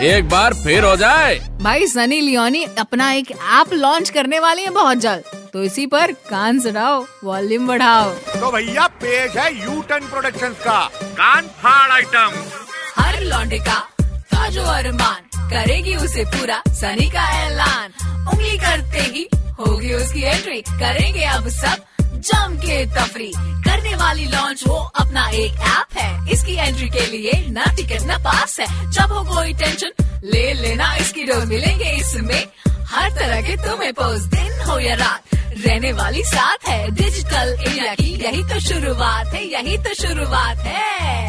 एक बार फिर हो जाए। भाई सनी लियोनी अपना एक ऐप लॉन्च करने वाली है बहुत जल्द। तो इसी पर कान सुनाओ वॉल्यूम बढ़ाओ। तो भैया पेश है यू टर्न प्रोडक्शन का। कान फाड़ आइटम हर लौंडे का काजो अरमान करेगी उसे पूरा सनी का ऐलान। उसकी एंट्री करेंगे अब सब जम के तफरी। करने वाली लॉन्च हो अपना एक ऐप है। इसकी एंट्री के लिए ना टिकट ना पास है। जब हो कोई टेंशन ले लेना। इसकी डोज मिलेंगे इसमें। हर तरह के तुम्हें पोज दिन हो या रात। रहने वाली साथ है। डिजिटल इंडिया की यही तो शुरुआत है, यही तो शुरुआत है।